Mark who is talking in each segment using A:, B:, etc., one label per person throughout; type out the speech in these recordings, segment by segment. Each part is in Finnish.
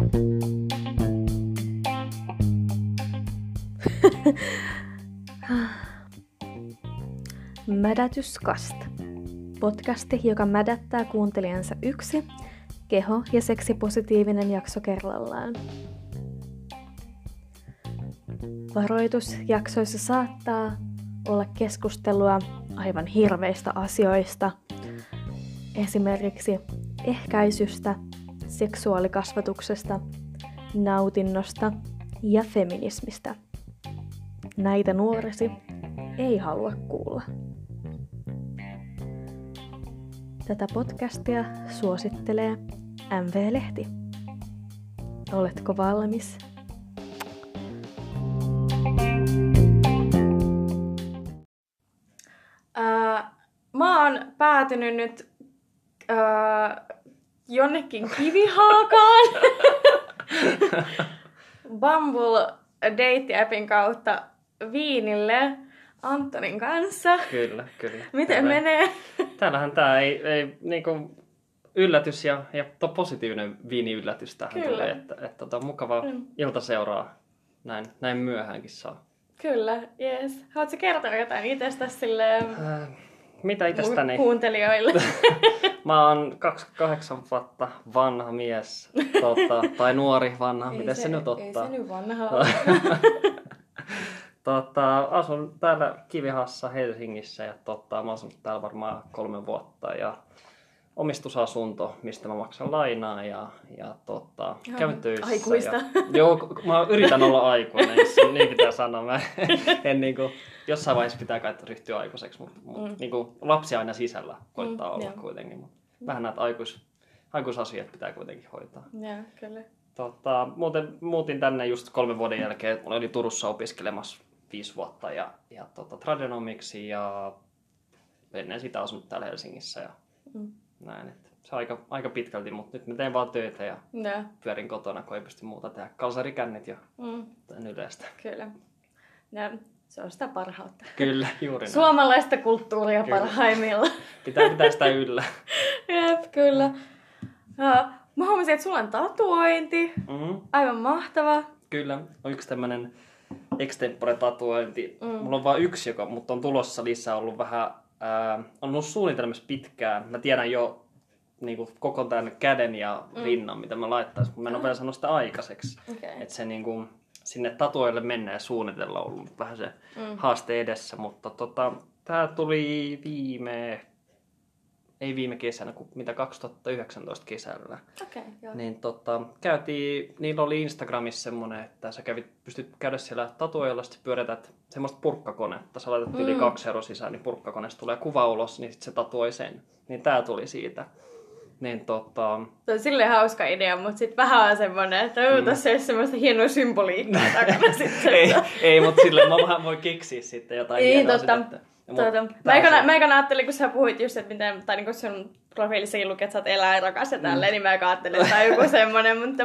A: Mädätyskast. Podcasti, joka mädättää kuuntelijansa yksi keho- ja seksipositiivinen jakso kerrallaan. Varoitus jaksoissa saattaa olla keskustelua aivan hirveistä asioista, esimerkiksi ehkäisystä, seksuaalikasvatuksesta, nautinnosta ja feminismistä. Näitä nuoresi ei halua kuulla. Tätä podcastia suosittelee MV-lehti. Oletko valmis?
B: Öö, mä oon päätynyt nyt öö, jonnekin kivihaakaan. Bumble Date-appin kautta Viinille Antonin kanssa.
C: Kyllä, kyllä.
B: Miten
C: Kyllä.
B: menee?
C: Täällähän tää ei, ei niinku yllätys ja, ja to positiivinen viini-yllätys tähän
B: Kyllä.
C: tulee. Että, että tota, mukava
B: Mm.
C: iltaseuraa näin, näin myöhäänkin saa.
B: Kyllä, yes. Haluatko kertoa jotain itsestäsi silleen
C: Äh, mitä itsestäni?
B: kuuntelijoille?
C: Mä oon 28 vuotta vanha mies, tota, tai nuori vanha, miten se, nyt ottaa.
B: Ei se nyt vanha ole.
C: tota, asun täällä Kivihassa Helsingissä ja tota, mä asun täällä varmaan kolme vuotta ja omistusasunto, mistä mä maksan lainaa ja, ja tota, käyn töissä.
B: aikuista.
C: Ja, joo, mä yritän olla aikuinen, se niin pitää sanoa. Mä en niinku, jossain vaiheessa pitää kai ryhtyä aikuiseksi, mutta mut,
B: Mm.
C: niinku, lapsi aina sisällä koittaa
B: Mm,
C: olla
B: joo.
C: kuitenkin. Mut vähän näitä aikuis, aikuisasiat pitää kuitenkin hoitaa.
B: Joo, kyllä.
C: Tota, muuten muutin tänne just kolmen vuoden jälkeen. Olin Turussa opiskelemassa viisi vuotta ja, ja tota, tradenomiksi ja ennen sitä asunut täällä Helsingissä ja
B: Mm.
C: näin. Et se on aika, aika pitkälti, mutta nyt mä teen vaan töitä ja
B: Joo,
C: pyörin kotona, kun ei pysty muuta tehdä. Kalsarikännit ja
B: mm,
C: yleistä.
B: kyllä. Ja se on sitä parhautta.
C: Kyllä, juuri näin.
B: Suomalaista kulttuuria
C: Kyllä.
B: parhaimmillaan.
C: Pitää pitää sitä yllä.
B: Jep, kyllä. Ja, mä huomasin, että sulla on tatuointi.
C: Mm,
B: Aivan mahtava.
C: kyllä, on yksi tämmönen extempore tatuointi.
B: Mm.
C: Mm. Mulla on vain yksi, joka, mutta on tulossa lisää ollut vähän, ää, on ollut suunnitelmassa pitkään. Mä tiedän jo niin kuin, koko tämän käden ja
B: Mm.
C: rinnan, mitä mä laittaisin, mutta mä en ole vielä saanut sitä aikaiseksi.
B: Okei.
C: Että se niin kuin, sinne tatuoille mennä ja suunnitella on ollut vähän se
B: Mm.
C: haaste edessä, mutta tota, tää tuli viime, ei viime kesänä, kun mitä 2019 kesällä.
B: Okei, joo.
C: Niin tota, käytiin, niillä oli Instagramissa semmonen, että sä kävit, pystyt käydä siellä tatuoilla, sitten pyörität semmoista purkkakonetta. Sä laitat yli
B: Mm.
C: kaksi euroa sisään, niin purkkakoneesta tulee kuva ulos, niin sit se tatuoi sen. Niin tää tuli siitä. Niin tota,
B: Se on silleen hauska idea, mutta sitten vähän on semmonen, että mm. tässä olisi semmoista hienoa symboliikkaa takana sitten.
C: ei, ei mutta silleen mä vähän voi keksiä sitten jotain
B: Niin,
C: hienoa
B: totta.
C: sit, että- mut
B: mä
C: se-
B: mä ajattelin, kun sä puhuit just, että miten, tai niin sun profiilissakin luki, että sä oot eläinrakas ja tälleen, niin mä eikö ajattelin, että joku semmonen, mutta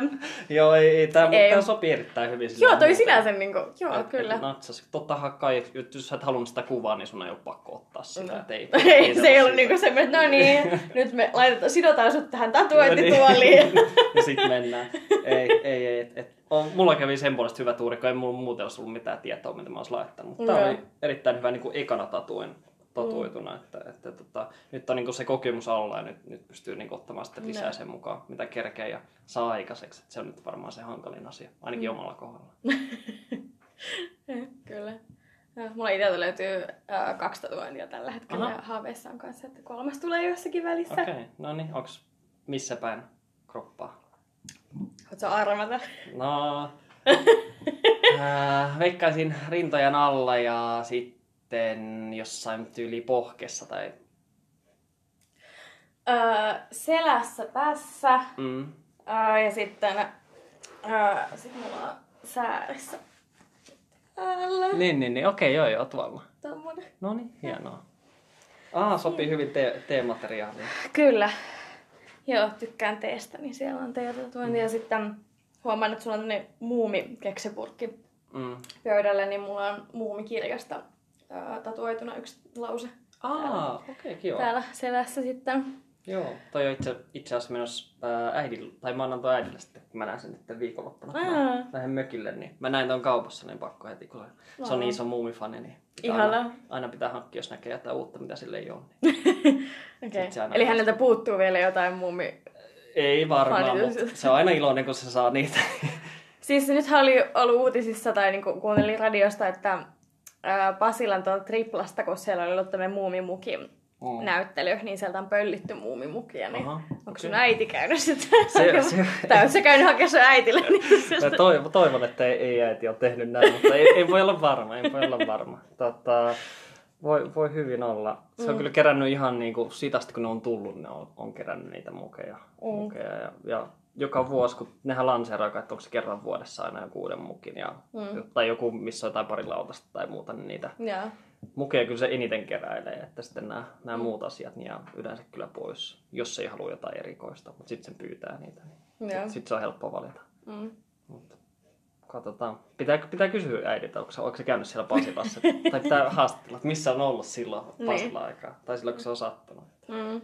C: Joo, ei, ei tää,
B: Ei.
C: ei. tää sopii erittäin hyvin.
B: joo, toi sinänsä niinku, joo,
C: Et-
B: kyllä.
C: et Natsas. Tottahan kai, jos sä et halunnut sitä kuvaa, niin sun ei ole pakko ottaa sitä. Et ei,
B: ei, se ei ollut
C: siitä.
B: niinku semmoinen, että no niin, nyt me laitetaan, sidotaan sut tähän tatuointituoliin.
C: ja sitten mennään. Ei, ei, ei. Et, et, on, mulla kävi sen puolesta hyvä tuuri, kun ei mulla muuten olisi ollut mitään tietoa, mitä mä olisin laittanut. Mutta
B: Joo.
C: oli erittäin hyvä niin kuin ekana tatuoin, tatuoituna, mm. että, että, tota, nyt on niin se kokemus alla ja nyt, nyt pystyy niin ottamaan sitten lisää
B: Joo.
C: sen mukaan, mitä kerkee ja saa aikaiseksi. Et se on nyt varmaan se hankalin asia, ainakin
B: Mm.
C: omalla kohdalla.
B: kyllä. Ja, mulla itseltä löytyy äh, kaksi tatuointia tällä hetkellä
C: Aha.
B: ja haaveissa on kanssa, että kolmas tulee jossakin välissä.
C: Okei, okay. no niin, onks missä päin kroppaa?
B: Ootko arvata?
C: No, äh, veikkaisin rintojen alla ja sitten jossain tyyli pohkessa tai...
B: Öö, selässä tässä
C: Mm.
B: öö, ja sitten öö, sit mulla on säärissä täällä.
C: Niin, niin, niin. Okei, joo, joo, tuolla.
B: Tommonen.
C: No niin, hienoa. Ah, sopii hyvin te- teemateriaaliin.
B: Kyllä. Joo, tykkään teestä, niin siellä on teetatuointi. Ja sitten huomaan, että sulla on tämmönen muumi keksipurkki
C: Mm.
B: pöydällä, niin mulla on muumikirjasta tatuoituna yksi lause
C: Ah, okei, okay, kiva.
B: täällä selässä sitten.
C: Joo, toi on itse, itse asiassa menossa ää, äidille, tai mä annan toi äidille sitten, kun mä näen sen sitten viikonloppuna. kun mä
B: Aa.
C: lähden mökille, niin mä näin ton kaupassa, niin pakko heti, kun se on niin iso muumifani, niin pitää
B: Ihana.
C: aina, aina, pitää hankkia, jos näkee jotain uutta, mitä sille ei ole. Niin.
B: Okei.
C: Se aina
B: Eli häneltä puuttuu vielä jotain muumi...
C: Ei varmaan, mutta se on aina iloinen, kun se saa niitä.
B: Siis nythän oli ollut uutisissa tai niinku kuuntelin radiosta, että Pasilan tuolta Triplasta, kun siellä oli ollut tämmöinen muumimuki
C: Mm.
B: näyttely, niin sieltä on pöllitty muumimukia. Niin
C: Aha,
B: onko
C: okei.
B: sun äiti käynyt sitten?
C: Se- se-
B: Tai oot sä käynyt hakemaan sun äitille? Niin
C: Mä toivon, toivon, että ei, ei äiti ole tehnyt näin, mutta ei, ei voi olla varma, ei voi olla varma. Tota, voi, voi hyvin olla. Se on
B: Mm.
C: kyllä kerännyt ihan niin kuin siitä asti, kun ne on tullut, ne on, on kerännyt niitä mukeja.
B: Mm.
C: mukeja ja, ja, joka vuosi, kun nehän lanseeraa, että onko se kerran vuodessa aina joku uuden mukin, ja,
B: Mm.
C: tai joku, missä on jotain pari lautasta tai muuta, niin niitä
B: Joo.
C: mukeja kyllä se eniten keräilee, että sitten nämä, nämä
B: Mm.
C: muut asiat niin jää yleensä kyllä pois, jos ei halua jotain erikoista, mutta sitten sen pyytää niitä, niin
B: Joo.
C: sitten sit se on helppo valita.
B: Mm.
C: Mutta katsotaan. Pitää, pitää kysyä äidiltä, onko se, onko se käynyt siellä Pasilassa. tai pitää haastatella, että missä on ollut silloin
B: Niin.
C: Pasila-aikaa. Tai silloin, kun se on sattunut.
B: Mm.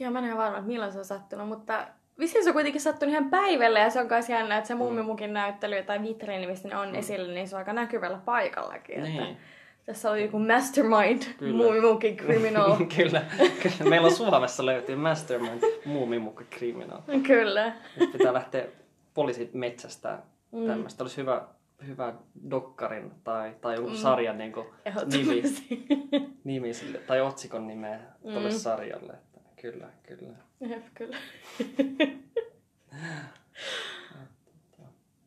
B: Joo, mä en ole varma, että milloin se on sattunut, mutta vissiin se on kuitenkin sattunut ihan päivällä ja se on myös jännä, että se muumimukin näyttely tai vitriini, missä ne on esillä, niin se on aika näkyvällä paikallakin. Että
C: Niin.
B: tässä on joku mastermind,
C: Kyllä.
B: muumimukin criminal.
C: kyllä, kyllä. Meillä on Suomessa löytyy Mastermind muumimukki criminal.
B: Kyllä.
C: Nyt pitää lähteä poliisit metsästä
B: Mm.
C: tämmöistä. Olisi hyvä, hyvä dokkarin tai, tai joku sarjan niin kuin, nimi, nimi sille, tai otsikon nimeä tuolle
B: Mm.
C: sarjalle. Kyllä, kyllä.
B: Jep, kyllä.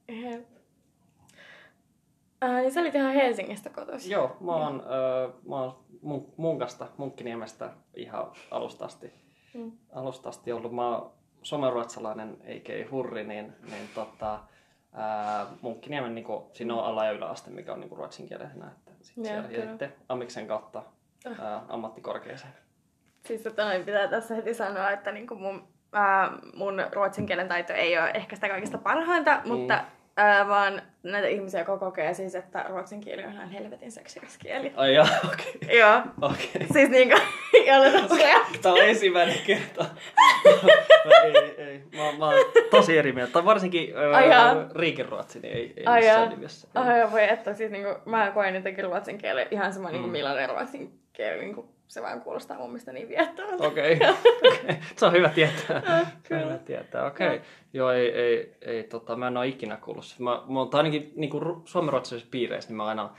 B: Jep. Äh, niin sä olit ihan Helsingistä kotoisin.
C: Joo, mä oon, öö, mä oon mun, Munkasta, Munkkiniemestä ihan alusta asti,
B: Mm.
C: alusta asti ollut. Mä oon someruotsalainen, eikä hurri, niin, niin tota, ää, Munkkiniemen niinku, siinä on ala- ja yläaste, mikä on niinku ruotsinkielisenä. Että sit siellä, sitten Amiksen kautta ää, ammattikorkeeseen.
B: Siis että noin pitää tässä heti sanoa, että niinku mun, ää, mun ruotsin kielen taito ei ole ehkä sitä kaikista parhainta,
C: Mm.
B: mutta ää, vaan näitä ihmisiä, jotka kokee siis, että ruotsin kieli on ihan helvetin seksikäs kieli.
C: Ai jaa, okei. Okay.
B: Joo.
C: Okay.
B: Siis niinku, ei ole tosiaan.
C: Tämä on ensimmäinen kerta. Mä ei, ei. Mä, mä oon tosi eri mieltä. Tai varsinkin
B: Ai jaa.
C: öö, riikiruotsi, niin ei, ei
B: Ai
C: missään
B: jaa.
C: nimessä.
B: Ai voi että, siis niinku, mä koen jotenkin ruotsin kielen ihan sama niinku
C: Mm.
B: millainen ruotsin kieli, niinku, se vaan kuulostaa mun mielestä niin viettävältä.
C: Okei, okay. se on hyvä tietää.
B: Ah,
C: Se on
B: kyllä.
C: hyvä tietää, okei. Okay. Joo, ei, ei, ei tota, mä en ole ikinä kuullut. Mä, mä oon, ainakin niin kuin suomenruotsalaisissa piireissä, niin mä aina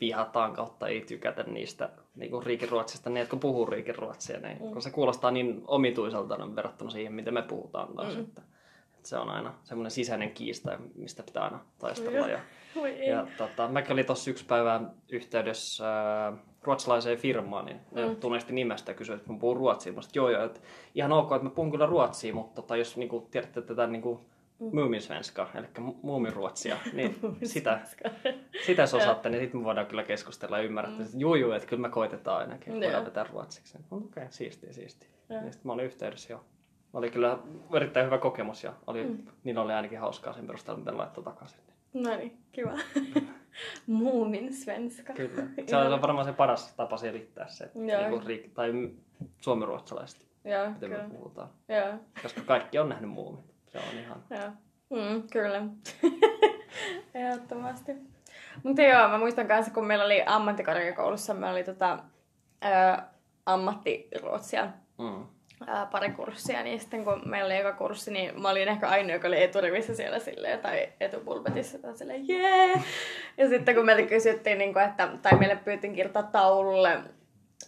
C: vihataan kautta ei tykätä niistä niin kuin riikiruotsista, niin jotka puhuu riikiruotsia, niin, mm. kun se kuulostaa niin omituiselta no, verrattuna siihen, miten me puhutaan taas.
B: Mm.
C: Että, että se on aina semmoinen sisäinen kiista, mistä pitää aina taistella. Ja. Ja tota, mäkin olin tuossa yksi päivä yhteydessä äh, ruotsalaiseen firmaan, niin ne
B: Mm.
C: tunnisti nimestä ja kysyi, että mä puhun ruotsia. Mä sanoin, että joo, joo, että ihan ok, että mä puhun kyllä ruotsia, mutta tota, jos niin kuin, tiedätte tätä niin kuin,
B: Mm.
C: muuminsvenska, eli mu- muumiruotsia, niin sitä, sitä jos osaatte, niin sitten me voidaan kyllä keskustella ja ymmärrää, että juu, juu, että kyllä me koitetaan ainakin,
B: Joo.
C: voidaan vetää ruotsiksi. Okei, okay, siistiä, siistiä. Ja sitten mä olin yhteydessä jo. Oli kyllä erittäin hyvä kokemus ja oli,
B: Mm.
C: niillä oli ainakin hauskaa sen perusteella, miten laittoi takaisin.
B: No niin, kiva. Muumin svenska.
C: Kyllä. Se on, varmaan se paras tapa selittää se, riik- tai suomiruotsalaiset,
B: Joo,
C: miten
B: kyllä.
C: me puhutaan.
B: Joo,
C: Koska kaikki on nähnyt muumit. Se on ihan...
B: joo. Mm, kyllä. Ehdottomasti. Mutta joo, mä muistan kanssa, kun meillä oli ammattikorkeakoulussa, me oli tota, ö, ammattiruotsia
C: Mm.
B: Ää, pari kurssia, niin sitten kun meillä oli eka kurssi, niin mä olin ehkä ainoa, joka oli eturivissä siellä silleen, tai etupulpetissa, tai silleen, jee! Ja sitten kun meiltä kysyttiin, niin kuin, että, tai meille pyyttiin kirjoittaa taululle,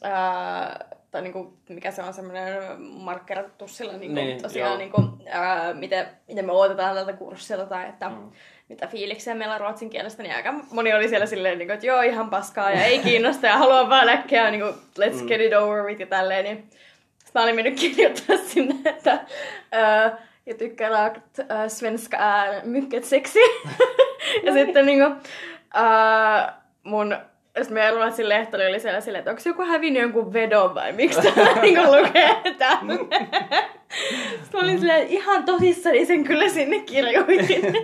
B: ää, tai niin kuin, mikä se on semmoinen markkeratussilla, niin kuin,
C: Niin,
B: niin, tosiaan,
C: joo.
B: niin kuin, ää, miten, miten me odotetaan tältä kurssilta, tai että
C: Mm.
B: mitä fiiliksiä meillä on ruotsin kielestä, niin aika moni oli siellä silleen, niin kuin, että joo, ihan paskaa ja ei kiinnosta ja haluan vaan äkkiä, niin kuin, let's
C: Mm.
B: get it over with ja tälleen. Niin. Mä olin mennyt kirjoittaa sinne, että ää, jag tycker att äh, svenska är mycket seksi. ja sitten niin kuin, ää, mun sitten meidän ruotsin lehtori oli siellä silleen, että onko joku hävinnyt jonkun vedon vai miksi tämä niin lukee täällä. Sitten mä olin silleen, ihan tosissani sen kyllä sinne kirjoitin.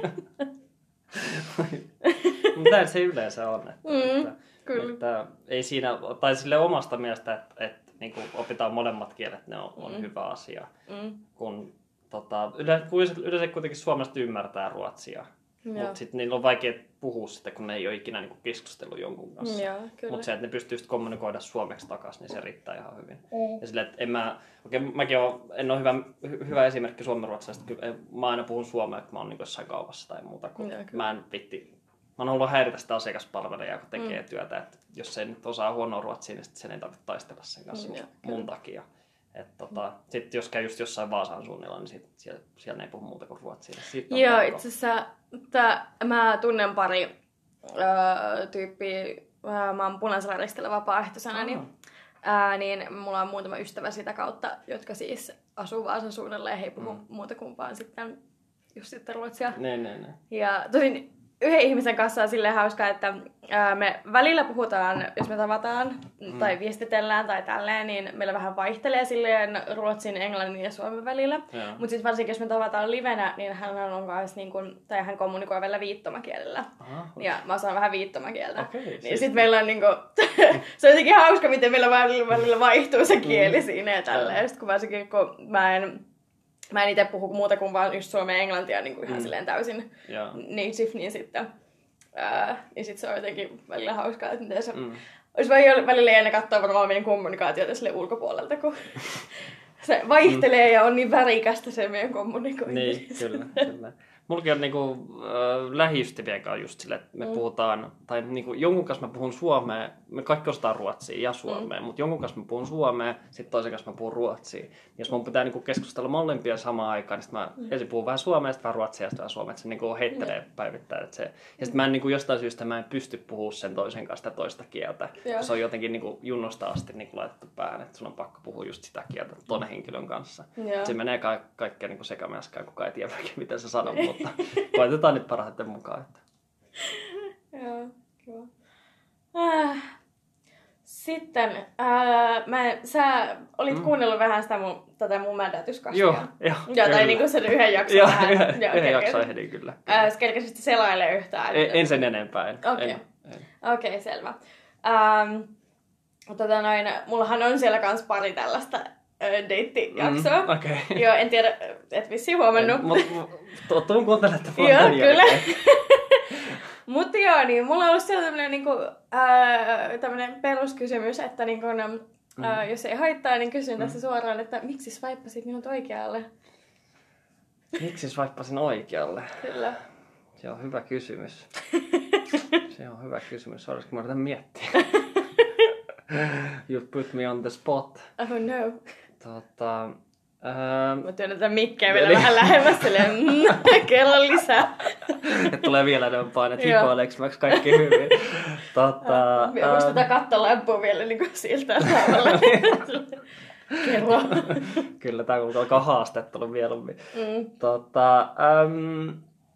C: Mutta se yleensä on. Että,
B: Mm,
C: että,
B: kyllä.
C: Että ei siinä, tai sille omasta mielestä, että, että niin kuin opitaan molemmat kielet, ne on, on hyvä asia.
B: Mm.
C: Kun, tota, yleensä, yleensä, kuitenkin suomalaiset ymmärtää ruotsia, mutta sitten niillä on vaikea puhua sitä, kun ne ei ole ikinä niin keskustellut jonkun kanssa. Mutta se, että ne pystyy sit kommunikoida suomeksi takaisin, niin se riittää ihan hyvin.
B: Mm.
C: Ja silleen, että en mä, oikein, mäkin oon, en ole hyvä, hy, hyvä esimerkki suomenruotsalaisesta. Mä aina puhun suomea, kun mä oon niin jossain kaupassa tai muuta. Kun
B: Joo,
C: mä en vitti, mä oon ollut häiritä sitä asiakaspalvelijaa, kun
B: Mm.
C: tekee työtä. Että jos se nyt osaa huonoa ruotsia, niin sen ei tarvitse taistella sen kanssa
B: Mm,
C: mun takia. Et tota, sitten jos käy just jossain Vaasan suunnilla, niin sit siellä, siellä ei puhu muuta kuin ruotsia. Siitä
B: Joo, itse asiassa tää, mä tunnen pari öö, tyyppiä, öö, mä oon punaisella ristillä vapaaehtoisena, niin, ää, niin mulla on muutama ystävä sitä kautta, jotka siis asuu Vaasan suunnalla ja he ei puhu mm. muuta kuin vaan sitten just sitten ruotsia.
C: Ne, ne, ne.
B: Ja tosin yhden ihmisen kanssa on silleen hauskaa, että ää, me välillä puhutaan, jos me tavataan mm. tai viestitellään tai tälleen, niin meillä vähän vaihtelee silleen ruotsin, englannin ja suomen välillä. Mutta sitten varsinkin, jos me tavataan livenä, niin hän on myös niin kun, tai hän kommunikoi vielä viittomakielellä.
C: Aha,
B: Ja mä osaan vähän viittomakieltä.
C: Okei,
B: niin
C: siis-
B: sitten meillä on niinku, se on jotenkin hauska, miten meillä välillä, välillä vaihtuu se kieli mm. siinä ja tälleen. Ja sit kun varsinkin, kun mä en, mä en itse puhu muuta kuin vaan just suomea ja englantia niin kuin ihan
C: Mm.
B: silleen täysin
C: Joo.
B: native, niin sitten, ää, niin sit se on jotenkin välillä hauskaa, että miten se... Mm. Olisi välillä jännä katsoa varmaan meidän kommunikaatiota sille ulkopuolelta, kun se vaihtelee mm. ja on niin värikästä se meidän kommunikointi.
C: Niin, kyllä, kyllä. Mullakin on niinku, äh, lähiystävien kanssa just silleen, että me mm. puhutaan, tai niinku, jonkun kanssa mä puhun suomea, me kaikki osataan ruotsia ja suomea, mm. mutta jonkun kanssa mä puhun suomea, sitten toisen kanssa mä puhun ruotsia. Jos mun pitää niinku keskustella molempia samaan aikaan, niin sit mä mm. ensin puhun vähän suomea, sitten vähän ruotsia ja sitten vähän suomea, että se niinku heittelee mm. päivittäin. Että se, ja sitten mä en niinku, jostain syystä mä en pysty puhua sen toisen kanssa sitä toista kieltä, kun se on jotenkin niinku, junnosta asti niinku, laitettu päähän, että sun on pakko puhua just sitä kieltä toinen henkilön kanssa.
B: Joo.
C: Se menee ka- kaikkea niin sekamäskään, kukaan ei tiedä oikein, mitä se sanoo, mutta koitetaan nyt parhaiten mukaan. Että.
B: Joo, kiva. Äh. Sitten, äh, mä, sä olit mm. kuunnellut vähän sitä mun, tätä mun mädätyskasvia.
C: Joo, joo,
B: Joo, tai niinku sen yhden jakson
C: Joo,
B: vähän.
C: yhden,
B: Joo,
C: yhden jakson ehdin kyllä.
B: Äh, sä kerkesit selaile yhtään.
C: En, en sen enempää. En,
B: Okei.
C: en, en.
B: Okei, okay, selvä. Ähm, tota noin, mullahan on siellä kans pari tällaista äh, deittijaksoa.
C: Mm, okei.
B: Joo, en tiedä, et vissiin huomannut.
C: Mutta tuun että
B: Joo, kyllä. Mutta joo, niin mulla on ollut siellä tämmönen, niinku, tämmönen peruskysymys, että niinku, ää, jos ei haittaa, niin kysyn tässä suoraan, että miksi swipeasit minut oikealle?
C: Miksi swipeasin oikealle?
B: Kyllä.
C: Se on hyvä kysymys. Se on hyvä kysymys. Olisiko mä yritän miettiä? you put me on the spot.
B: Oh no.
C: Tota, ää,
B: Mä työnnetään mikkeä vielä
C: Eli-
B: vähän lähemmäs, silleen, mm, kerro lisää.
C: että tulee vielä painet
B: Joo.
C: hipoileeksi, vaikka kaikki hyvin. Tota,
B: Vielä musta tätä kattolampua vielä niin sieltä saavalle. Kerro.
C: Kyllä, tämä alkaa haastattelu mieluummin.
B: Mm.
C: Tota, äm,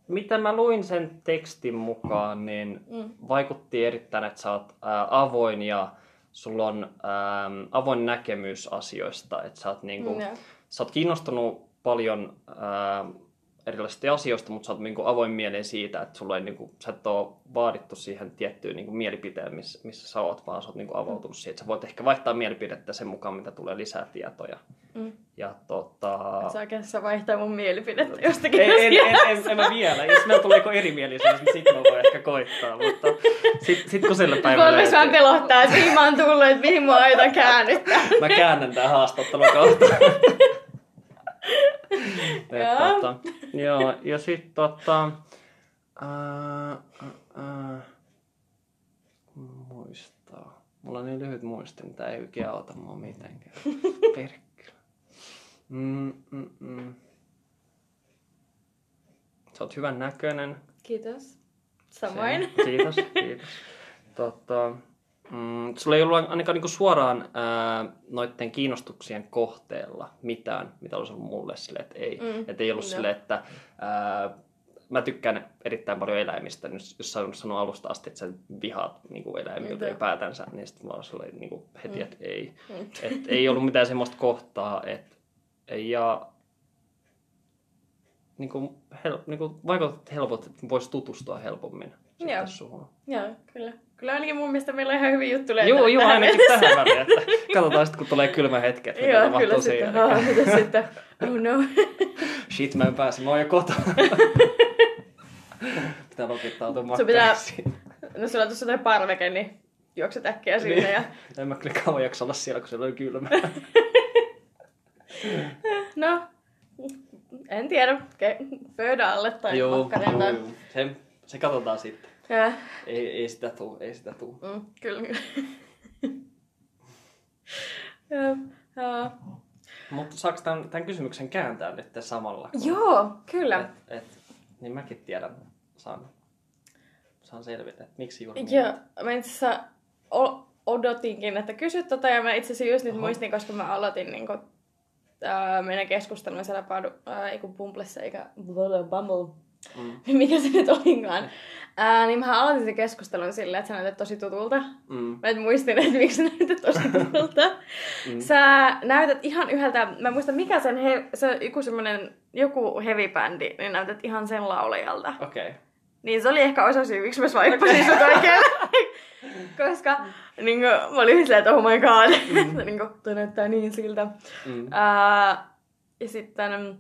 C: mitä mä luin sen tekstin mukaan, niin
B: Mm.
C: vaikutti erittäin, että sä oot ää, avoin ja sulla on äm, avoin näkemys asioista. Että sä oot, niinku,
B: Mm,
C: sä oot kiinnostunut paljon ää, erilaisista asioista, mutta sä oot niinku avoin mieleen siitä, että sulla ei, niinku, sä et ole vaadittu siihen tiettyyn niinku, mielipiteen, missä, missä sä oot, vaan sä oot niinku, avautunut siihen. Että sä voit ehkä vaihtaa mielipidettä sen mukaan, mitä tulee lisää tietoja.
B: Mm.
C: Ja tota...
B: Sä oikeastaan vaihtaa mun mielipidettä jostakin
C: En, en, en, en, en, mä vielä. Jos meillä tulee joku erimielisyys, niin sitten mä voin ehkä koittaa. Mutta sit, sit kun sillä päivällä...
B: Valmis vähän pelottaa, että mihin mä oon tullut, että mihin mua aion käännyttää.
C: Mä käännän tää haastattelun kautta. Et
B: Joo.
C: Joo, ja sit tota... Ää, ää, muistaa. Mulla on niin lyhyt muisti, tää ei oikein auta mua mitenkään. Perkkele. Mm, mm, mm. Sä oot hyvän näköinen.
B: Kiitos. Samoin.
C: Se- Kiitos, kiitos. Tota, mm, sulla ei ollut ainakaan niinku suoraan ää, noiden kiinnostuksien kohteella mitään, mitä olisi ollut mulle sille, että ei.
B: Mm,
C: Mm, että ei ollut
B: joo.
C: sille, että ää, mä tykkään erittäin paljon eläimistä. Jos sä sanonut alusta asti, että sä vihaat niinku eläimiä
B: Niinpä.
C: ylipäätänsä, niin sitten mulla oli niinku heti,
B: Mm.
C: että ei.
B: Mm.
C: Et ei ollut mitään semmoista kohtaa, että ja niin kuin, hel, niin kuin vaikutti helpot, että voisi tutustua helpommin.
B: Joo.
C: suhun.
B: Joo, kyllä. Kyllä ainakin mun mielestä meillä on ihan hyviä juttuja.
C: Joo, joo, ainakin tähän väliin, että katsotaan sitten, kun tulee kylmä hetki, että mitä
B: Joo,
C: tapahtuu
B: kyllä sitten. Haa, mitä sitten? Oh no.
C: Shit, mä en pääse, mä oon jo kotona. pitää lokittautua
B: Sun pitää-
C: makkarisiin.
B: No sulla on tuossa toi parveke, niin juokset äkkiä sinne
C: Niin.
B: ja...
C: En mä kyllä kauan jaksa olla siellä, kun siellä on kylmä.
B: No, en tiedä. Pöydän alle tai
C: joo,
B: makkareen tai...
C: joo, se, se katsotaan sitten.
B: Ja,
C: Ei, ei sitä tuu, ei sitä tuu.
B: mm, kyllä.
C: Mutta saako tämän, tämän kysymyksen kääntää nyt samalla? kun-
B: Joo, kyllä.
C: Et, et, niin mäkin tiedän, saan, saan selvitä, että miksi juuri niin.
B: Joo, mä itse asiassa odotinkin, että kysyt tota, ja mä itse asiassa just nyt
C: Oho.
B: muistin, koska mä aloitin niin kuin, ää, meidän keskustelun siellä padu, kun Bumblessa eikä Bumble,
C: Mm,
B: mikä se nyt olinkaan. Ää, niin mä aloitin sen keskustelun silleen, että sä näytät tosi tutulta.
C: mm,
B: Mä et muistin, että miksi sä näytät tosi tutulta.
C: mm.
B: Sä näytät ihan yhdeltä, mä en muista mikä sen, he, se on joku semmonen, joku heavy-bändi, niin näytät ihan sen laulajalta.
C: Okei. Okay.
B: Niin se oli ehkä osa syy, miksi mä swipeasin sut oikein. Koska niin kuin, mä olin silleen, että oh my god, mm. niin kuin, toi näyttää niin siltä.
C: Mm.
B: Ää, ja sitten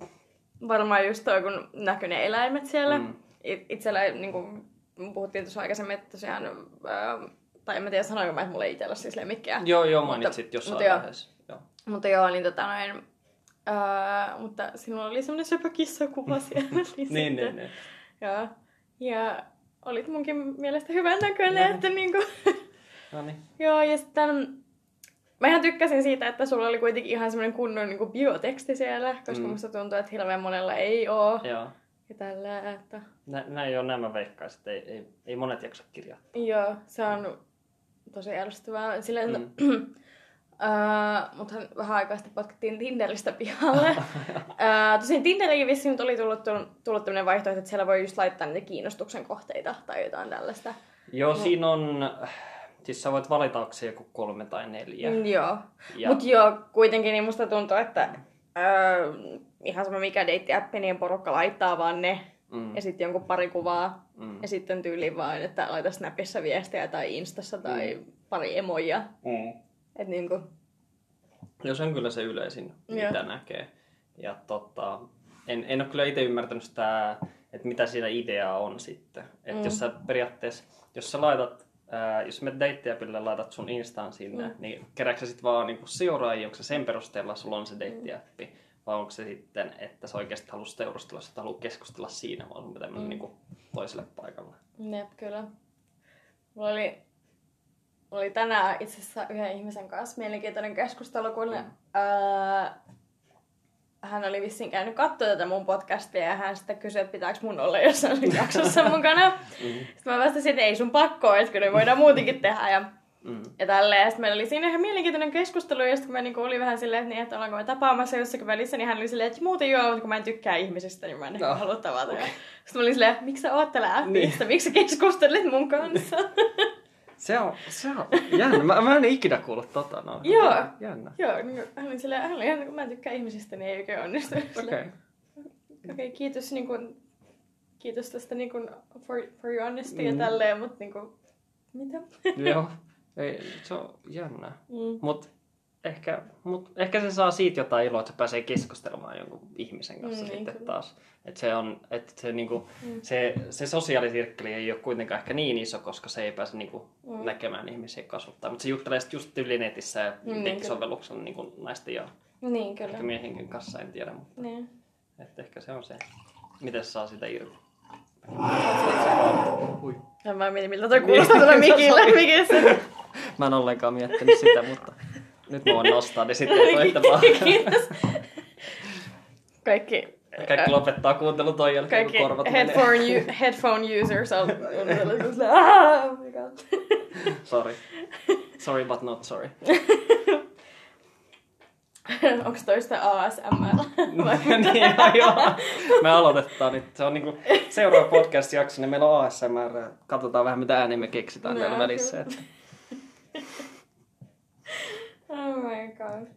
B: varmaan just toi, kun näkyy ne eläimet siellä.
C: Mm.
B: Mm. Itsellä, niin kuin, puhuttiin tuossa aikaisemmin, että tosiaan, tai en mä tiedä sanoinko mä, että mulla ei itsellä siis lemmikkejä.
C: Joo, joo,
B: Mutta-
C: mainitsit jossain
B: mutta
C: vaiheessa. Joo.
B: Mutta joo, niin tota noin, ää, mutta sinulla oli semmoinen söpö kissakuva siellä. niin,
C: Niin,
B: sitten-
C: niin, niin.
B: Joo. Ja olit munkin mielestä hyvän näköinen, että niinku...
C: No niin.
B: Joo, ja sitten... Mä ihan tykkäsin siitä, että sulla oli kuitenkin ihan semmoinen kunnon niin bioteksti siellä, koska mm. musta tuntuu, että hirveän monella ei oo.
C: Joo.
B: Ja tällä, että...
C: Nä, näin on nämä veikkaiset. Ei, ei, ei monet jaksa kirjaa.
B: Joo, se on tosi ärsyttävää. Silleen,
C: Mm.
B: mm. uh, mutta vähän aikaa sitten potkittiin Tinderistä pihalle. uh, tosin Tinderiin vissiin nyt oli tullut, tullut, tullut tämmöinen vaihtoehto, että siellä voi just laittaa niitä kiinnostuksen kohteita tai jotain tällaista.
C: Joo,
B: No.
C: siinä on... Siis sä voit valita, onko se joku kolme tai neljä.
B: Mm, joo.
C: Ja-
B: Mutta joo, kuitenkin niin musta tuntuu, että öö, ihan sama mikä deittiäppi, niin porukka laittaa vaan ne.
C: Mm.
B: Ja sitten jonkun pari kuvaa.
C: Mm.
B: Ja sitten tyyli vaan, että laita Snapissa viestejä tai Instassa tai pari emoja.
C: Mm.
B: Et niinku,
C: Joo, se on kyllä se yleisin,
B: Joo.
C: mitä näkee. Ja tota, en, en ole kyllä itse ymmärtänyt sitä, että mitä siinä ideaa on sitten. Että
B: Mm.
C: jos sä periaatteessa, jos sä laitat, ää, jos me deittiäpille laitat sun Instaan sinne,
B: Mm.
C: niin kerääkö sä sit vaan niinku seuraajia, onko se sen perusteella sulla on se deittiäppi, vai onko se sitten, että sä oikeasti haluat seurustella, sä haluat keskustella siinä, vaan sun pitää mennä
B: Mm.
C: niinku toiselle paikalle.
B: Jep, kyllä. Mulla oli, mulla oli tänään itse asiassa yhden ihmisen kanssa mielenkiintoinen keskustelu, kun
C: Mm.
B: ää, hän oli vissiin käynyt katsoa tätä mun podcastia ja hän sitten kysyi, että pitääkö mun olla jossain jaksossa mukana.
C: Mm.
B: Sitten mä vastasin, että ei sun pakko, että kyllä me voidaan muutenkin tehdä. Ja,
C: Mm.
B: ja tälleen. Ja sitten meillä oli siinä ihan mielenkiintoinen keskustelu, ja sitten kun mä niinku oli vähän silleen, että, niin, että ollaanko me tapaamassa jossakin välissä, niin hän oli silleen, että muuten joo, mutta kun mä en tykkää ihmisistä, niin mä en
C: No,
B: halua tavata. Okay. Sitten mä olin silleen, miksi sä oot täällä appista,
C: Niin.
B: miksi sä keskustelet mun kanssa?
C: Se on, se on jännä. Mä, mä en ikinä kuullut tota. No.
B: Joo.
C: Jännä.
B: joo, niin hän oli silleen, hän oli ihan, kun mä en tykkää ihmisistä, niin ei oikein onnistu.
C: Okei.
B: Silleen, Okei, kiitos, niin kuin, kiitos tästä niin kuin, for, for your honesty. Mm. ja tälleen, mutta niin kuin, mitä?
C: Joo. Ei, se on jännä.
B: Mm.
C: Mut ehkä, mut ehkä se saa siitä jotain iloa, että se pääsee keskustelemaan jonkun ihmisen kanssa
B: Mm, niin
C: sitten
B: kyllä.
C: taas. Että se, on, että se, niinku,
B: Mm.
C: se, se sosiaalisirkkeli ei ole kuitenkaan ehkä niin iso, koska se ei pääse niinku
B: Mm.
C: näkemään ihmisiä kasvattaa. Mutta se juttelee sit just yli netissä ja
B: Mm, niin
C: nettisovelluksella niinku naisten ja
B: Niin, kyllä.
C: ehkä miehenkin kanssa, en tiedä. Mutta
B: Niin.
C: että ehkä se on se, miten se saa sitä irti. Ui.
B: Ja mä mietin, miltä toi kuulostaa tuolla mikillä, mikissä.
C: Mä en ollenkaan miettinyt sitä, mutta nyt mä voin nostaa, niin sitten vaan.
B: Kiitos. Kaikki,
C: Kaikki lopettaa kuuntelun toi jälkeen,
B: kaikki
C: kun korvat
B: headphone,
C: menee.
B: u- headphone users on, on sellaisella, "Ah, oh my god.
C: Sorry. Sorry but not sorry.
B: Onko toista? Vai
C: niin, joo, joo. Me aloitetaan nyt. Se on niinku seuraava podcast-jakso, niin meillä on ASMR. Katsotaan vähän mitä ääniä me keksitään
B: No,
C: välissä. Että.
B: Oh my god.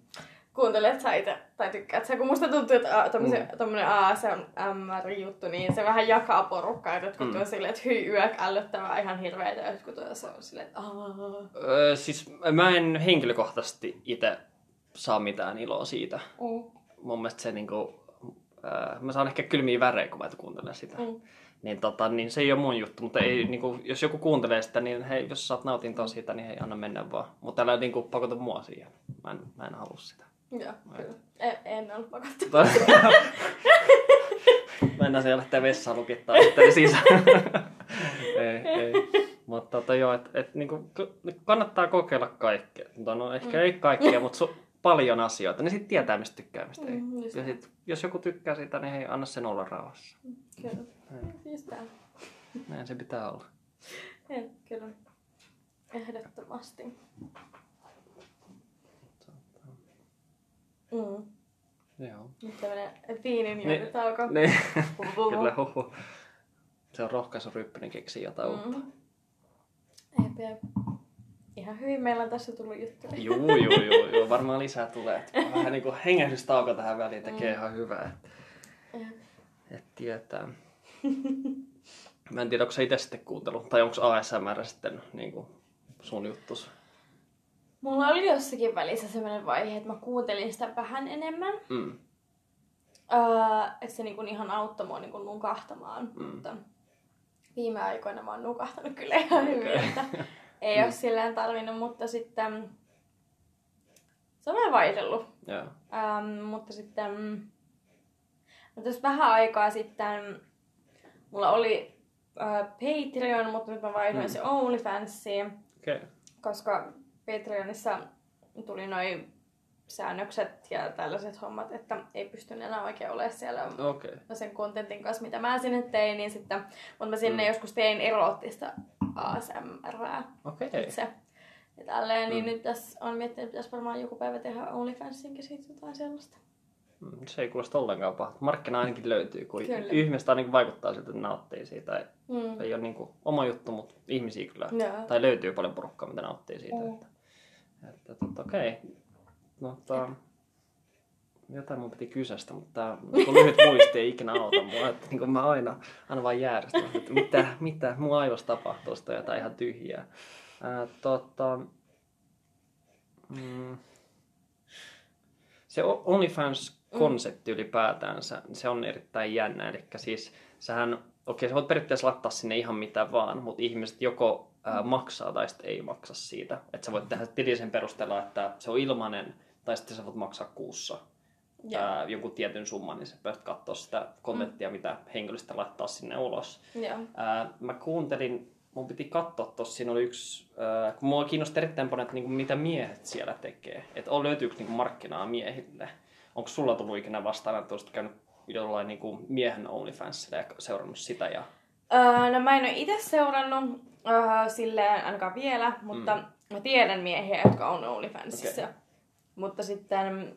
B: kuuntelet sä itse, tai tykkäät sä, kun musta tuntuu, että a, tommosen,
C: Mm.
B: tommonen ASMR-juttu, niin se vähän jakaa porukkaa, että jotkut
C: Mm.
B: on silleen, että hyi yök ällöttävää ihan hirveitä, ja jotkut on se on silleen, että.
C: Öö, siis mä en henkilökohtaisesti itse saa mitään iloa siitä.
B: Mm.
C: Mun mielestä se niinku, öö, mä saan ehkä kylmiä värejä, kun mä kuuntelen sitä.
B: Mm.
C: Niin, tota, niin se ei ole mun juttu, mutta ei, niinku, jos joku kuuntelee sitä, niin hei, jos saat nautintoa siitä, niin hei, anna mennä vaan. Mutta älä niinku, pakota mua siihen. Mä en, mä en halua sitä.
B: Joo, kyllä. En, en ollut pakottu.
C: Mennään siellä lähtee vessaan lukittaa itse sisään. ei, ei. Mutta tota, joo, et, et, niinku, kannattaa kokeilla kaikkea. Mutta no ehkä mm. ei kaikkea, mutta su- paljon asioita. Niin sitten tietää, mistä tykkää, mistä ei.
B: Mm,
C: Ja sit, jos joku tykkää siitä, niin hei, anna sen olla rauhassa.
B: Kyllä.
C: Näin.
B: Just tää.
C: Näin se pitää olla.
B: En, kyllä. Ehdottomasti. Mm.
C: Joo.
B: Nyt tämmönen viinin
C: Niin.
B: juotutauko.
C: Niin.
B: Huhu.
C: Kyllä, huhu. Se on rohkaisu ryppynen keksii jotain uutta.
B: Mm. Jep, jep. Ihan hyvin meillä on tässä tullut juttuja.
C: Juu, juu, juu, juu, varmaan lisää tulee. Vähän niinku hengähdystauko tähän väliin tekee
B: Mm.
C: ihan hyvää. Et,
B: Jep.
C: et tietää. Mä en tiedä, onko sä itse sitten kuuntellut, tai onko ASMR sitten niinku sun juttus?
B: Mulla oli jossakin välissä sellainen vaihe, että mä kuuntelin sitä vähän enemmän.
C: Mm.
B: Öö, että se niinku ihan auttoi mua niinku nukahtamaan.
C: Mm.
B: Mutta viime aikoina mä oon nukahtanut kyllä ihan hyvin,
C: Okei.
B: että ei ole silleen tarvinnut, mutta sitten se on vähän vaihdellut.
C: Joo.
B: Ähm, mutta sitten mutta tässä vähän aikaa sitten mulla oli äh, Patreon, mutta nyt mä vaihdoin
C: Mm.
B: se OnlyFansiin.
C: Okay.
B: koska Patreonissa tuli noin säännökset ja tällaiset hommat, että ei pystynyt enää oikein olemaan siellä.
C: Okay.
B: sen kontentin kanssa, mitä mä sinne tein, niin sitten, mutta mä sinne
C: Mm.
B: joskus tein eroottista ASMRää
C: Okei.
B: itse. Ja tälleen, niin
C: Mm.
B: nyt tässä on miettinyt, että pitäisi varmaan joku päivä tehdä OnlyFansinkin siitä jotain sellaista.
C: Mm, Se ei kuulosta ollenkaan pahalta. Markkina ainakin löytyy, kun
B: Kyllä.
C: ihmistä ainakin vaikuttaa siltä, että nauttii siitä. Ei,
B: Mm.
C: ei ole niinku oma juttu, mutta ihmisiä kyllä.
B: Joo.
C: Tai löytyy paljon porukkaa, mitä nauttii siitä.
B: Mm.
C: Että, että tota, okei. No, tota, jotain mun piti kysästä, mutta tää niin lyhyt muisti ei ikinä auta mua. Että niin mä aina, aina vaan järjestän, että mitä, mitä mun aivossa tapahtuu, sitä jotain ihan tyhjää. Ää, tota, mm, se O- OnlyFans-konsepti ylipäätänsä, se on erittäin jännä. Eli siis sähän, okei sä voit periaatteessa laittaa sinne ihan mitä vaan, mutta ihmiset joko ää, maksaa tai sitten ei maksa siitä. Että sä voit tehdä tilin sen perusteella, että se on ilmanen, tai sitten sä voit maksaa kuussa
B: Joo.
C: ää, jonkun tietyn summan, niin sä pääset katsoa sitä kontenttia, mitä henkilöstä laittaa sinne ulos.
B: Joo.
C: Ää, mä kuuntelin, mun piti katsoa tossa, siinä oli yksi, ää, kun mua kiinnosti erittäin paljon, että niinku, mitä miehet siellä tekee. Että on löytyykö niinku markkinaa miehille. Onko sulla tullut ikinä vastaan, että olisit käynyt jollain niinku miehen OnlyFansilla ja seurannut sitä? Ja...
B: Öö, no mä en ole itse seurannut öö, silleen ainakaan vielä, mutta mm. mä tiedän miehiä, jotka on OnlyFansissa.
C: Okei.
B: Mutta sitten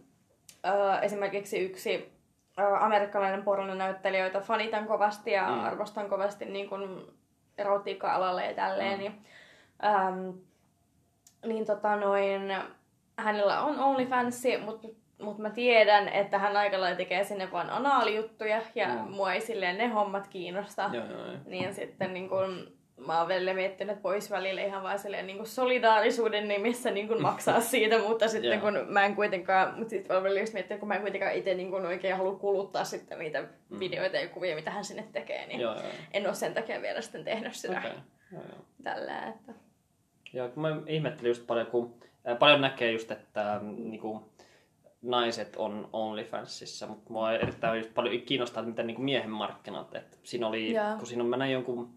B: öö, esimerkiksi yksi öö, amerikkalainen pornonäyttelijä, jota fanitan kovasti ja
C: Mm.
B: arvostan kovasti niin kuin erotiikka-alalle ja tälleen,
C: Mm.
B: mm. niin, öö, niin tota noin, hänellä on OnlyFansi, mutta mut mä tiedän, että hän aika lailla tekee sinne vaan anaalijuttuja ja
C: Mm.
B: mua ei silleen ne hommat kiinnosta.
C: Joo, joo, joo.
B: Niin sitten niin kun, mä oon välillä miettinyt, että pois välillä ihan vaan silleen niin solidaarisuuden nimissä niin kun maksaa siitä, mutta sitten kun mä en kuitenkaan, mutta sitten mä välillä just miettinyt, kun mä en kuitenkaan itse niin kun oikein halua kuluttaa sitten niitä
C: Mm.
B: videoita ja kuvia, mitä hän sinne tekee, niin
C: Joo, joo.
B: en ole sen takia vielä sitten tehnyt sitä.
C: Joo, joo.
B: tällä, että
C: Joo, mä ihmettelin just paljon, kun ää, paljon näkee just, että ähm, niinku, naiset on OnlyFansissa, mutta mua erittäin paljon kiinnostaa, että miten niinku miehen markkinat. Et siinä oli,
B: Joo.
C: kun siinä on, mä näin jonkun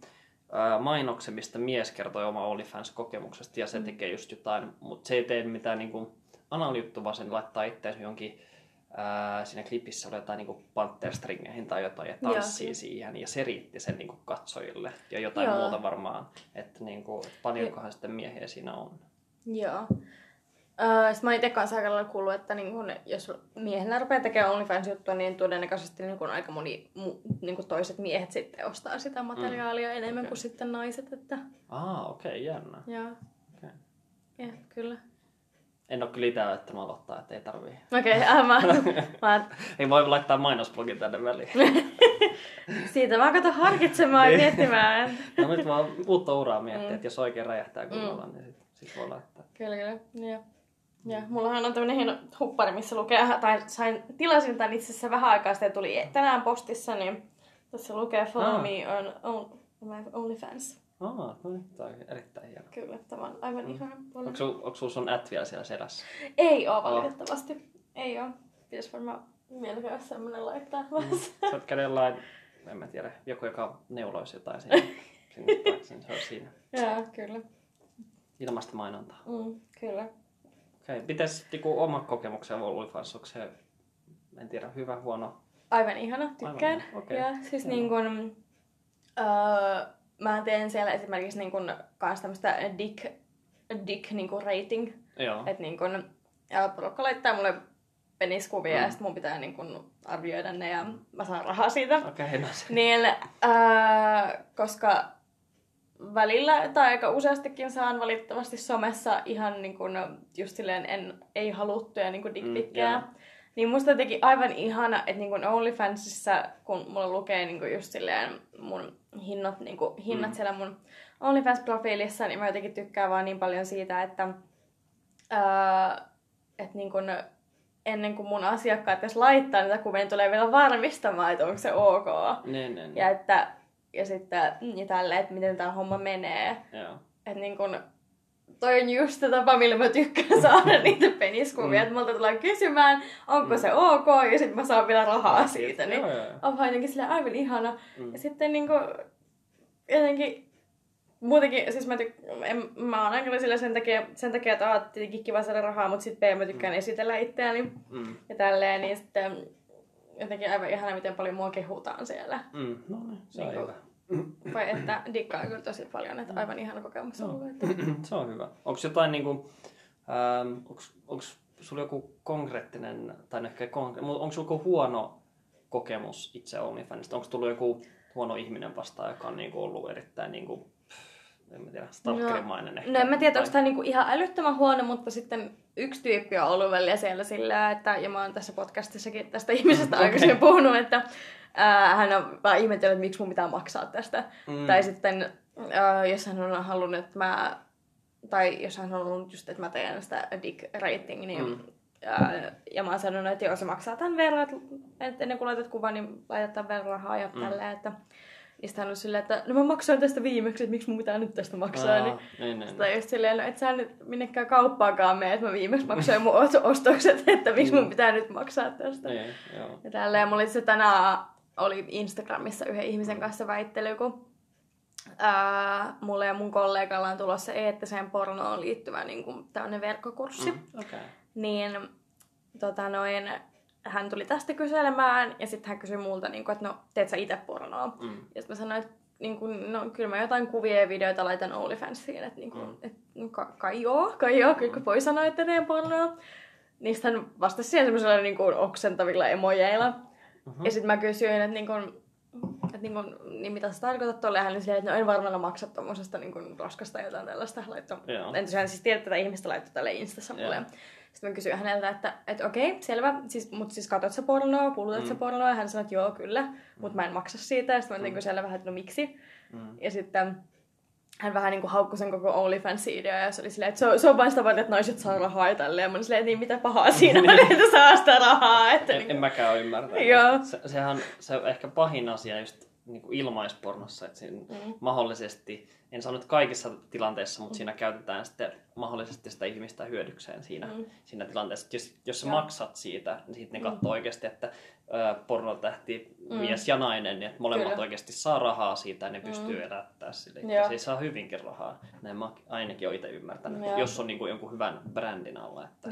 C: ää, mainoksen, mistä mies kertoi oma OnlyFans-kokemuksesta ja se
B: Mm.
C: tekee just jotain, mutta se ei tee mitään niinku anaalijuttu, vaan sen laittaa itseensä jonkin Ää, siinä klipissä oli jotain niinku panterstringeihin tai jotain ja tanssii
B: Joo.
C: siihen ja se riitti sen niinku katsojille ja jotain
B: Joo.
C: muuta varmaan, että niinku, et paljonkohan sitten miehiä siinä on.
B: Joo. Öö, sitten mä oon itse kanssa aika lailla kuullut, että niin kun, jos miehenä rupeaa tekemään OnlyFans-juttua, niin todennäköisesti niin kun aika moni mu, niin kun toiset miehet sitten ostaa sitä materiaalia mm. enemmän
C: Okei.
B: kuin sitten naiset. Että,
C: Aa, okei, okay, jännä.
B: joo.
C: Okei.
B: Ja, kyllä.
C: En ole kyllä itse ajattelut aloittaa, että ei tarvii.
B: Okei, okay, mä, mä,
C: Ei voi laittaa mainosblogin tänne väliin.
B: siitä vaan kato harkitsemaan ja miettimään.
C: no nyt vaan uutta uraa miettiä,
B: Mm.
C: että jos oikein räjähtää kunnolla,
B: Mm.
C: niin sit, sit voi laittaa.
B: Kyllä, kyllä. Ja, ja mullahan on tämmönen hieno huppari, missä lukee, tai sain, tilasin tän itse asiassa vähän aikaa sitten, tuli tänään postissa, niin tässä lukee Follow
C: Ah.
B: me on, on, on OnlyFans.
C: Aa, no niin, tämä on erittäin hieno.
B: Kyllä, tämä on aivan
C: Mm.
B: ihana.
C: Onko sulla onko sul sun at vielä siellä selässä?
B: Ei oo valitettavasti. Ei oo. Pitäis varmaan vielä käydä semmonen laittaa
C: Mm. Sä oot käydä jollain, en mä tiedä, joku joka neuloisi jotain sinne, sinne taakse, niin se on siinä.
B: Joo, kyllä.
C: Ilmasta mainontaa.
B: Mm, kyllä.
C: Okei, pitäis niinku oma kokemuksen OnlyFans, onko se, en tiedä, hyvä, huono?
B: Aivan ihana, tykkään.
C: ihana, okei.
B: Ja siis niin kun, öö, mä teen siellä esimerkiksi niin kun, kans tämmöstä dick, dick niin kun rating. Että niin kun, ja porukka laittaa mulle peniskuvia
C: Mm.
B: ja sit mun pitää niin kun arvioida ne ja mä saan rahaa siitä.
C: Okei, okay, no se.
B: Niin, ää, koska välillä tai aika useastikin saan valitettavasti somessa ihan niin kuin, just silleen en, ei haluttuja niin
C: Mm,
B: dickpikkejä.
C: joo.
B: niin musta jotenkin aivan ihana, että niin kuin OnlyFansissa, kun mulla lukee niin kuin just silleen mun hinnat, niin kuin, hinnat
C: Mm.
B: siellä mun OnlyFans-profiilissa, niin mä jotenkin tykkään vaan niin paljon siitä, että, ää, että niin kuin, ennen kuin mun asiakkaat edes laittaa niitä kuvia, niin tulee vielä varmistamaan, että onko se ok.
C: Niin, niin,
B: Ja, että, ja sitten ja tälle, että miten tämä homma menee.
C: Joo.
B: Että niin kun, toi on just se tapa, millä mä tykkään saada niitä peniskuvia.
C: Mm.
B: Että multa tulee kysymään, onko
C: Mm.
B: se ok, ja sitten mä saan vielä rahaa siitä. Niin
C: Joo, joo,
B: on jotenkin silleen aivan ihana.
C: Mm.
B: Ja sitten niinku, jotenkin, muutenkin, siis mä, tyk- en, mä oon aika sillä sen takia, sen takia, että aah, tietenkin kiva saada rahaa, mutta sitten B, mä tykkään esitellä itseäni
C: Mm.
B: ja tälleen, niin sitten jotenkin aivan ihana, miten paljon mua kehutaan siellä.
C: Mm. No niin, se on
B: Niinku-
C: hyvä.
B: Vai että dikkaa kyllä tosi paljon, että aivan ihana kokemus on ollut. Että...
C: se on hyvä. Onko jotain niinku, ähm, onks, onks sulla joku konkreettinen, tai no ehkä konkre- mutta onko sulla joku huono kokemus itse OnlyFansista? Onko tullut joku huono ihminen vastaan, joka on niinku ollut erittäin niinku, en mä tiedä, stalkerimainen ehkä?
B: No en mä tiedä,
C: Tai-
B: onko tämä niinku ihan älyttömän huono, mutta sitten yksi tyyppi on ollut välillä siellä sillä, että, ja mä oon tässä podcastissakin tästä ihmisestä
C: Okei.
B: aikaisemmin puhunut, että ää, hän on vaan ihmetellyt, että miksi mun pitää maksaa tästä.
C: Mm.
B: Tai sitten, ää, jos hän on halunnut, että mä, tai jos hän on halunnut just, että mä teen sitä dick rating, niin
C: Mm.
B: ää, ja mä oon sanonut, että joo, se maksaa tämän verran, että, että ennen kuin laitat kuvan, niin laitat tämän verran rahaa ja
C: Mm.
B: tälleen, että niin sitten hän on silleen, että no mä maksoin tästä viimeksi, että miksi mun pitää nyt tästä maksaa. Niin,
C: Aa, niin, niin,
B: tai just silleen, no et sä nyt minnekään kauppaakaan mene, että mä viimeksi maksoin mun ost- ostokset, että miksi mun pitää nyt maksaa tästä.
C: niin, joo.
B: Ja tälleen, mulla se tänään oli Instagramissa yhden ihmisen kanssa väittely, kun ää, mulle ja mun kollegalla on tulossa eettiseen pornoon liittyvä niin kuin, tämmöinen verkkokurssi. Mm.
C: Mm. Okei.
B: Niin tota noin, hän tuli tästä kyselemään ja sitten hän kysyi multa, niin kuin, että no, teet sä itse pornoa?
C: Mm.
B: Ja sitten mä sanoin, että niin kuin, no, kyllä mä jotain kuvia ja videoita laitan OnlyFansiin, että niin kuin,
C: Mm.
B: et, no, ka- kai joo, kai joo, kyllä voi sanoa, että teen pornoa. Niin sitten hän vastasi siihen semmoisella niin kuin oksentavilla emojeilla.
C: Mhm.
B: Ja sitten mä kysyin, että, niin kuin, että niin, kuin, niin mitä sä tarkoitat tuolle? Hän oli silleen, että no en varmaan maksa tuommoisesta niin kuin, roskasta jotain tällaista. Laitto.
C: Joo.
B: En tosiaan siis tiedä, että tätä ihmistä laittoi tälle Instassa mulle.
C: Joo.
B: Sitten mä kysyin häneltä, että, että okei, selvä, siis, mutta siis katsot sä pornoa, kulutat
C: Mm.
B: sä pornoa? Ja hän sanoi, että joo, kyllä, mutta mä en maksa siitä. Ja sitten mä
C: Mm.
B: niin kuin selvä, että no miksi?
C: Mm.
B: Ja sitten hän vähän niin kuin haukkui sen koko OnlyFans-idea ja se oli silleen, että se on, se on vain sitä varten, että naiset saa rahaa ja tälleen. Ja mä olin silleen, että niin mitä pahaa siinä on, että saa sitä rahaa. Että
C: En,
B: niin
C: en mäkään ymmärtänyt.
B: Joo.
C: Se, sehän se on ehkä pahin asia just niin kuin ilmaispornossa, että siinä
B: Mm.
C: mahdollisesti, en sano nyt kaikissa tilanteissa, mutta siinä käytetään sitten mahdollisesti sitä ihmistä hyödykseen siinä,
B: Mm.
C: siinä tilanteessa. Jos, jos sä maksat siitä, niin sitten ne
B: Mm.
C: katsoo oikeasti, että ö, pornotähti,
B: Mm.
C: mies ja nainen, niin että molemmat
B: Kyllä.
C: oikeasti saa rahaa siitä ja ne
B: Mm.
C: pystyy elättää sille.
B: Joo.
C: Ja se saa hyvinkin rahaa. Näin mä ainakin olen itse ymmärtänyt,
B: Joo.
C: jos on niin kuin jonkun hyvän brändin alla. Että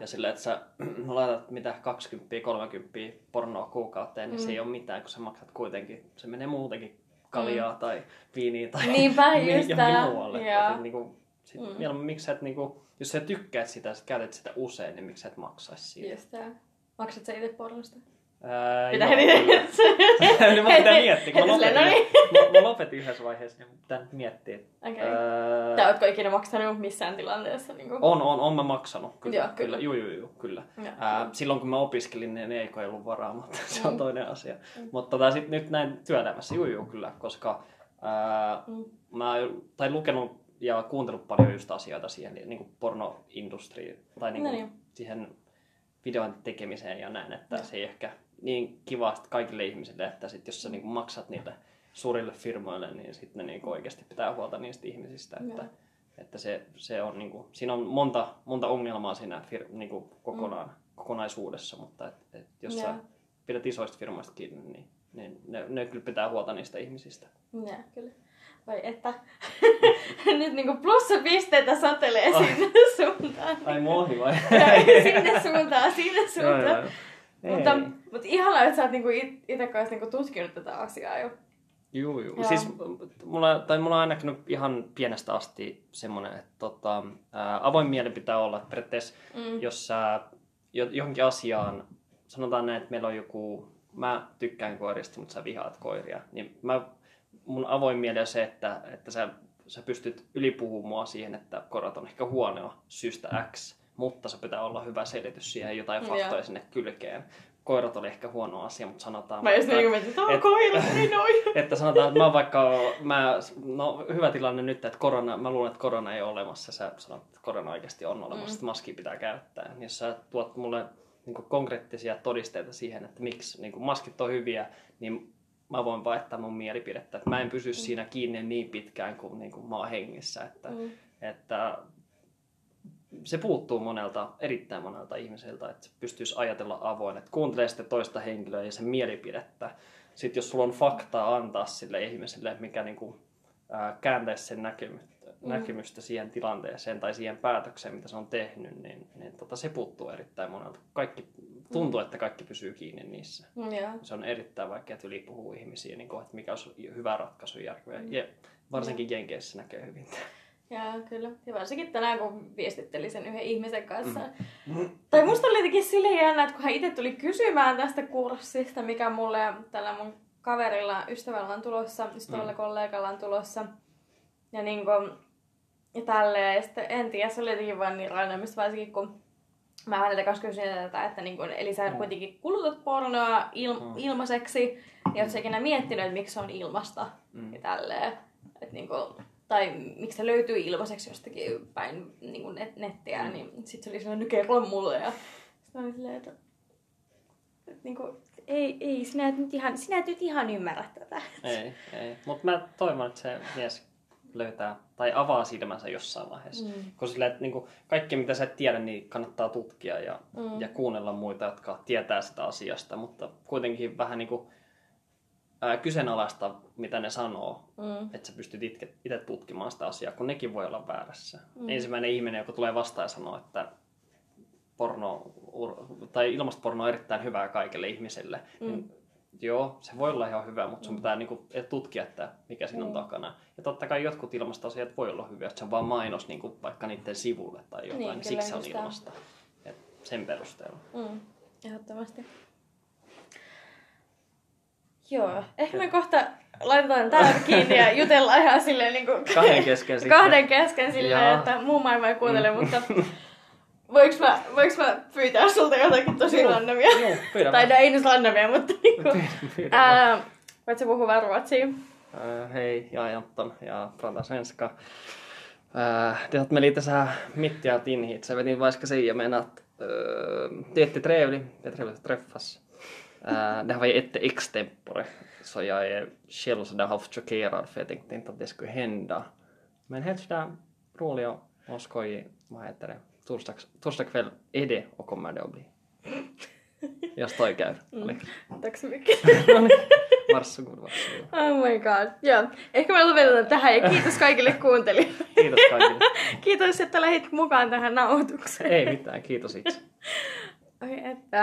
C: ja silleen, että sä laitat mitä 20-30 pornoa kuukauteen, niin
B: Mm.
C: se ei ole mitään, kun sä maksat kuitenkin, se menee muutenkin kaljaa tai viiniä tai
B: Niinpä, just
C: johonkin muualle.
B: Joo.
C: Et niinku, sit
B: Mm.
C: mieluummin, miksi sä et, niinku, jos sä tykkäät sitä sä käytät sitä usein, niin miksi sä et maksaisi siitä?
B: Just tää. Maksat sä itse pornosta?
C: Ää,
B: Pitää
C: joo. Nyt mun pitää miettiä, kun mä lopetin,
B: no
C: mä, mä lopetin yhdessä vaiheessa, niin pitää nyt miettiä.
B: Okei.
C: Ää,
B: Tai ootko ikinä maksanut missään tilanteessa? Niin kuin...
C: on, on, on mä maksanut. Kyllä,
B: Joo,
C: kyllä.
B: kyllä.
C: Juu, juu, juu, kyllä. Ää, silloin kun mä opiskelin, niin ei ei ollut varaa, mutta se on
B: Mm.
C: toinen asia. Mutta tota, sit nyt näin työelämässä, juu, juu, kyllä, koska ää,
B: Mm.
C: mä tai lukenut ja kuuntellut paljon just asioita siihen niin kuin pornoindustriin tai niin
B: No
C: kuin
B: niin.
C: siihen videon tekemiseen ja näin, että
B: Joo.
C: se ei ehkä niin kiva kaikille ihmisille, että sit jos sä niin maksat niille suurille firmoille, niin sitten ne niin oikeasti pitää huolta niistä ihmisistä, että,
B: Joo.
C: että se, se on, niin kuin, siinä on monta, monta ongelmaa siinä fir, niin kuin kokonaan, kokonaisuudessa, mutta et, et jos sä
B: Joo.
C: pidät isoista firmoista kiinni, niin, niin ne, ne kyllä pitää huolta niistä ihmisistä.
B: Joo, kyllä. Vai että nyt niinku plussapisteitä satelee
C: Ai.
B: sinne suuntaan.
C: Ai mun ohi vai?
B: sinne suuntaan, sinne
C: Joo,
B: suuntaan.
C: joo, joo.
B: Mutta,
C: Ei.
B: mutta ihanaa, että sä oot niinku it- itse kanssa niinku tutkinut tätä asiaa jo.
C: Juu, juu.
B: Joo.
C: Siis mulla, tai mulla on aina näkynyt ihan pienestä asti semmoinen, että tota, ää, avoin mieli pitää olla. Että periaatteessa,
B: Mm.
C: jos sä jo- johonkin asiaan, sanotaan näin, että meillä on joku, mä tykkään koirista, mutta sä vihaat koiria, niin mä, mun avoin mieli on se, että, että sä, sä pystyt ylipuhumaan siihen, että koirat on ehkä huonoa syystä X, mutta se pitää olla hyvä selitys siihen, jotain faktoja sinne kylkeen. Koirat oli ehkä huono asia, mutta sanotaan...
B: Mä just niinku mietin, että
C: et-
B: on koira, niin noin.
C: että sanotaan, että mä vaikka, mä, no hyvä tilanne nyt, että korona, mä luulen, että korona ei ole olemassa. Sä sanot, että korona oikeasti on olemassa,
B: Mm.
C: että maskia pitää käyttää. Niin Jos sä tuot mulle niin konkreettisia todisteita siihen, että miksi niin maskit on hyviä, niin mä voin vaihtaa mun mielipidettä. Että mä en pysy siinä kiinni niin pitkään kuin, niin kuin mä oon hengissä. Että,
B: Mm.
C: että se puuttuu monelta, erittäin monelta ihmiseltä, että pystyisi ajatella avoin, että kuuntelee sitten toista henkilöä ja sen mielipidettä. Sitten jos sulla on faktaa antaa sille ihmiselle, mikä niin kuin, ää, kääntäisi sen näkemystä,
B: Mm.
C: näkemystä siihen tilanteeseen tai siihen päätökseen, mitä se on tehnyt, niin, niin tota, se puuttuu erittäin monelta. Kaikki, tuntuu, että kaikki pysyy kiinni niissä.
B: Mm, Joo.
C: Se on erittäin vaikea yli puhua ihmisiä, niin kuin, että mikä olisi hyvä ratkaisu järkeä. Ja varsinkin Jenkeissä näkee hyvin.
B: Joo, kyllä. Ja varsinkin tänään, kun viestittelin sen yhden ihmisen kanssa.
C: Mm.
B: Tai musta oli jotenkin silleen jännä, että kun hän itse tuli kysymään tästä kurssista, mikä mulle ja tällä mun kaverilla, ystävällä on tulossa, ystävällä
C: Mm.
B: kollegalla on tulossa. Ja niin kuin, ja tälleen. Ja sitten en tiedä, se oli jotenkin vaan niin randomista, varsinkin kun mä häneltä kanssa kysyin tätä, että niin kuin, eli sä
C: Mm.
B: kuitenkin kulutat pornoa il,
C: Mm.
B: ilmaiseksi, ja oot sä ikinä miettinyt, että miksi se on ilmasta
C: Mm.
B: ja tälleen. Että niin kuin, tai miksi se löytyy ilmaiseksi jostakin päin niin kuin net, nettiä,
C: Mm.
B: niin sit se oli sellainen, no kerro mulle. Ja sitten mä olin silleen, että, että niin kuin, ei, ei, sinä et nyt ihan, sinä et nyt ihan ymmärrä tätä.
C: Ei, ei. Mutta mä toivon, että se mies löytää tai avaa silmänsä jossain vaiheessa.
B: Mm.
C: Koska sillä, että niin kaikki mitä sä et tiedä, niin kannattaa tutkia ja,
B: Mm.
C: ja kuunnella muita, jotka tietää sitä asiasta. Mutta kuitenkin vähän niin kuin, ää, kyseenalaista, mitä ne sanoo.
B: Mm.
C: Että sä pystyt itke, itse tutkimaan sitä asiaa, kun nekin voi olla väärässä.
B: Mm.
C: Mm. Ensimmäinen ihminen, joka tulee vastaan ja sanoo, että porno, tai ilmastoporno on erittäin hyvää kaikille ihmisille, mm.
B: Mm.
C: niin joo, se voi olla ihan hyvä, mutta sun pitää niinku tutkia, että mikä siinä on
B: Mm.
C: takana. Ja totta kai jotkut ilmastoasiat voi olla hyviä, että se on vaan mainos niinku vaikka niiden sivulle tai jotain,
B: Niin,
C: niin, siksi se on
B: tämä.
C: ilmasta. Et sen perusteella.
B: Mm. Ehdottomasti. Joo, ehkä me kohta laitetaan tää kiinni ja jutellaan ihan silleen niin kuin
C: Kahden kesken
B: kahden kesken silleen, että muu maailma ei kuuntele, mutta voiks mä, voiks mä pyytää sulta jotakin tosi
C: Joo,
B: randomia?
C: Joo, pyydä
B: tai no ei nyt randomia, mutta niinku...
C: Pyydä.
B: Ää, voit sä puhua vaan ruotsia?
C: Hej, jag är Anton. Jag pratar svenska. Uh, det att med lite så här mitt i allting hit så jag vet inte vad jag ska säga men att uh, det är jättetrevligt. Det är trevligt att träffas. Uh, det här var ju ett extempore så jag är själv så där halvt chockerad för jag tänkte inte att det skulle hända. Men helt sådär rolig och, och skojig, vad heter det, torsdags, torsdag kväll är det och kommer det att bli. Jag står kär.
B: Mm. Tack så mycket.
C: Varsågod, varsågod.
B: Oh my god. Joo. Ehkä me lopetetaan tähän ja kiitos kaikille kuuntelijoille.
C: Kiitos kaikille.
B: kiitos, että lähdit mukaan tähän nauhoitukseen.
C: Ei mitään, kiitos itse.
B: Oi että.